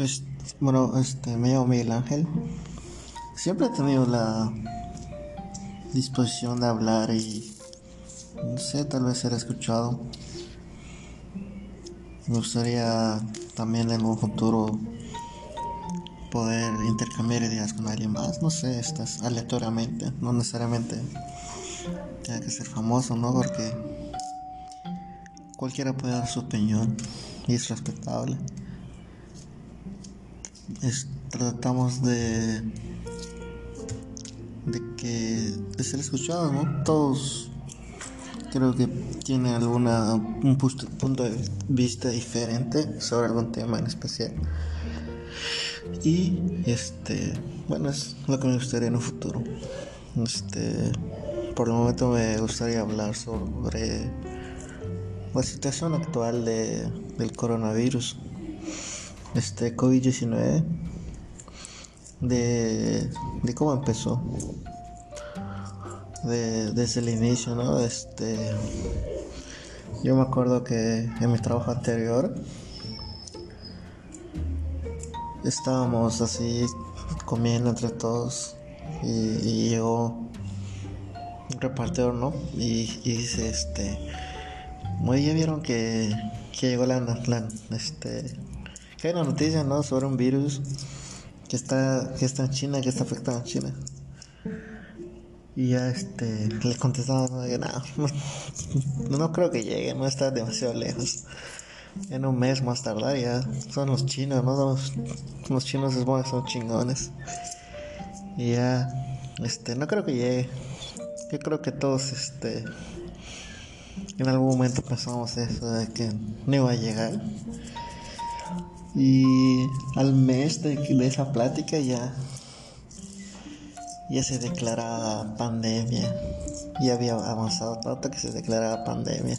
Pues, bueno, este, me llamo Miguel Ángel. Siempre he tenido la disposición de hablar y, no sé, tal vez ser escuchado. Me gustaría también en un futuro poder intercambiar ideas con alguien más, no sé, estas aleatoriamente, no necesariamente tiene que ser famoso, ¿no? Porque cualquiera puede dar su opinión y es respetable tratamos de de que ser escuchados no todos creo que tienen alguna un punto de vista diferente sobre algún tema en especial. Y este bueno es lo que me gustaría en un futuro. Este por el momento me gustaría hablar sobre la situación actual de, del coronavirus este COVID-19 de, de cómo empezó. De, desde el inicio no este yo me acuerdo que en mi trabajo anterior estábamos así comiendo entre todos y, llegó un repartidor no y, dice este muy ya vieron que, que llegó la, la este hay una noticia, ¿no? Sobre un virus que está, que está en China, que está afectando a China. Y ya este, le contestaba, no, no, no creo que llegue, no está demasiado lejos. En un mes más tardar ya son los chinos, ¿no? Los, los chinos son chingones. Y ya, este, no creo que llegue. Yo creo que todos, este, en algún momento pensamos eso de que no iba a llegar. Y al mes de, esa plática ya, ya se declaraba pandemia. Ya había avanzado tanto que se declaraba pandemia.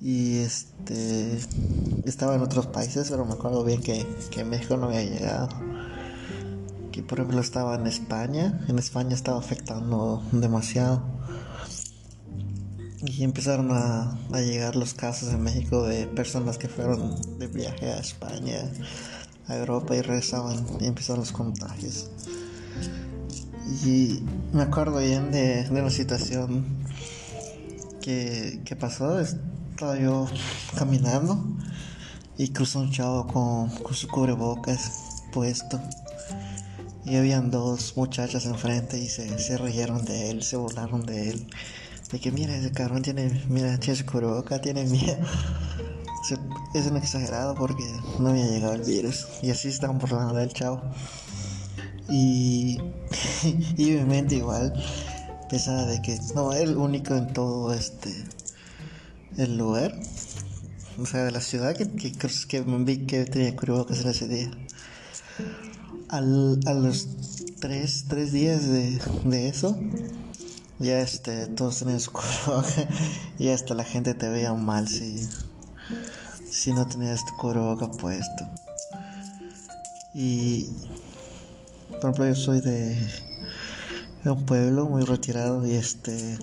Y este estaba en otros países, pero me acuerdo bien que, que México no había llegado. Que por ejemplo estaba en España. En España estaba afectando demasiado y empezaron a, llegar los casos en México de personas que fueron de viaje a España, a Europa y regresaban y empezaron los contagios. Y me acuerdo bien de, de una situación que, que, pasó. Estaba yo caminando y cruzó un chavo con, con su cubrebocas puesto. Y habían dos muchachas enfrente y se, se rieron de él, se burlaron de él. De que mira, ese cabrón tiene, mira, tiene su cubrebocas, tiene miedo. es un exagerado porque no había llegado el virus. Y así estaban burlando del chavo. Y, y mi mente igual pensaba de que no, era el único en todo este el lugar. O sea, de la ciudad que, que, que vi que tenía cubrebocas en ese día. Al, a los tres, tres días de, de eso, ya este, todos tenían su cubrebocas y hasta la gente te veía mal si, si no tenías tu cubrebocas puesto. Y, por ejemplo, yo soy de, de un pueblo muy retirado y este.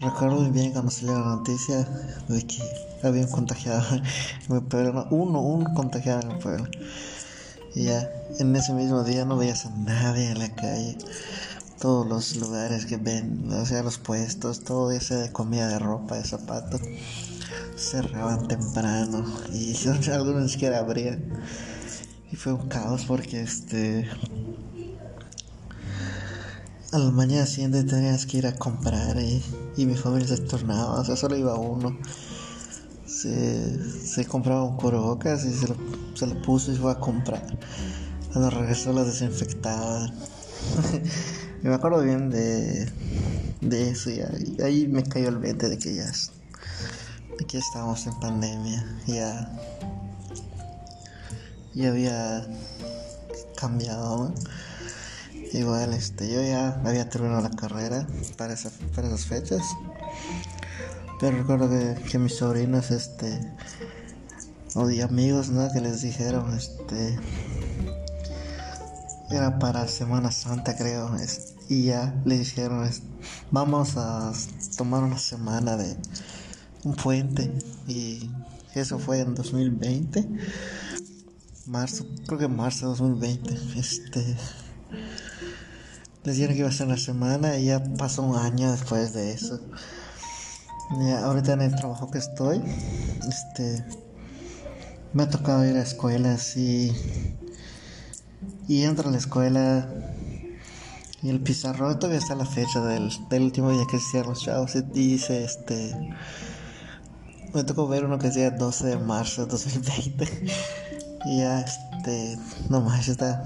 Recuerdo muy bien cuando salió la noticia de que había un contagiado en mi pueblo, uno, un contagiado en el pueblo. Y ya en ese mismo día no veías a nadie en la calle todos los lugares que ven, o sea, los puestos, todo ese de comida, de ropa, de zapatos, cerraban temprano y algunos ni siquiera abrían. Y fue un caos porque este. A la mañana siguiente tenías que ir a comprar y, mi familia se tornaba, o sea, solo iba uno. Se, se compraba un bocas y se lo, se lo puso y fue a comprar. Cuando regresó lo desinfectaban. Y me acuerdo bien de, de eso y ahí, me cayó el 20 de que ya, de que estábamos en pandemia. Ya, ya había cambiado. Igual, este, yo ya había terminado la carrera para, para esas fechas. Pero recuerdo que, mis sobrinos, este, o de amigos, ¿no? Que les dijeron, este, era para Semana Santa creo y ya le dijeron vamos a tomar una semana de un puente y Eso fue en 2020. Marzo, creo que marzo de 2020. Este. Decían que iba a ser una semana y ya pasó un año después de eso. ahorita en el trabajo que estoy, este. Me ha tocado ir a escuelas y. Y entro a la escuela y el pizarrón todavía está la fecha del, del último día que se hicieron los chavos. Y dice, este. Me tocó ver uno que decía 12 de marzo de 2020. y ya, este. No más, está.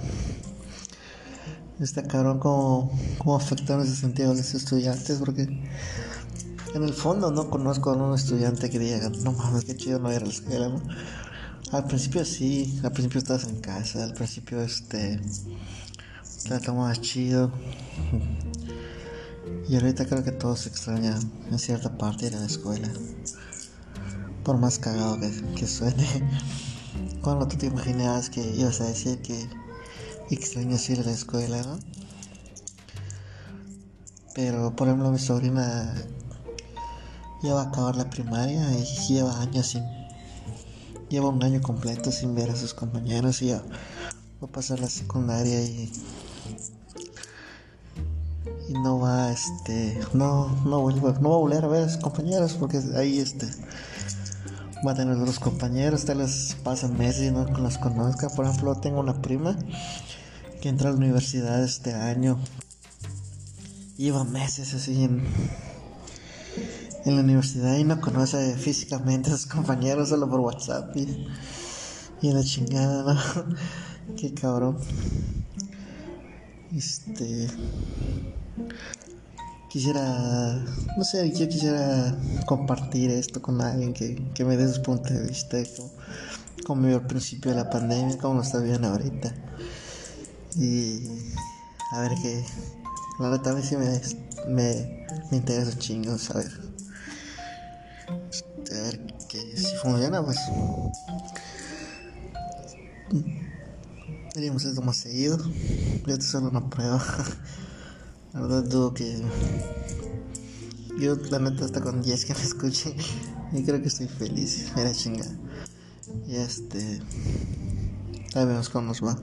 Está cabrón como, como afectaron ese sentido a los estudiantes. Porque en el fondo no conozco a un estudiante que diga, no mames, qué chido no ir a la escuela. Al principio sí, al principio estabas en casa, al principio este la tomaba chido. Y ahorita creo que todo se extraña en cierta parte de la escuela. Por más cagado que, suene. Cuando tú te imaginabas que ibas a decir que extrañas ir a la escuela, ¿no? Pero por ejemplo mi sobrina ya va a acabar la primaria y lleva años sin... Lleva un año completo sin ver a sus compañeros y ya va a pasar la secundaria y y no va este no no vuelve, no va a volver a ver a sus compañeros porque ahí este va a tener otros compañeros tal vez pasan meses y no los conozca. Por ejemplo tengo una prima que entra a la universidad este año. Lleva meses así en en la universidad y no conoce físicamente a sus compañeros solo por WhatsApp y, y la chingada no qué cabrón. Este quisiera, no sé, yo quisiera compartir esto con alguien que, me dé su punto de vista, como, vio al principio de la pandemia, como lo está viendo ahorita. Y a ver qué, la verdad mí sí me, me, me interesa chingo saber. A ver que si funciona, pues deberíamos esto más seguido. Yo te solo una prueba. La verdad dudo que... Yo la neta hasta con 10 que me escuche y creo que estoy feliz. Era chinga. Y este... Ya vemos cómo nos va.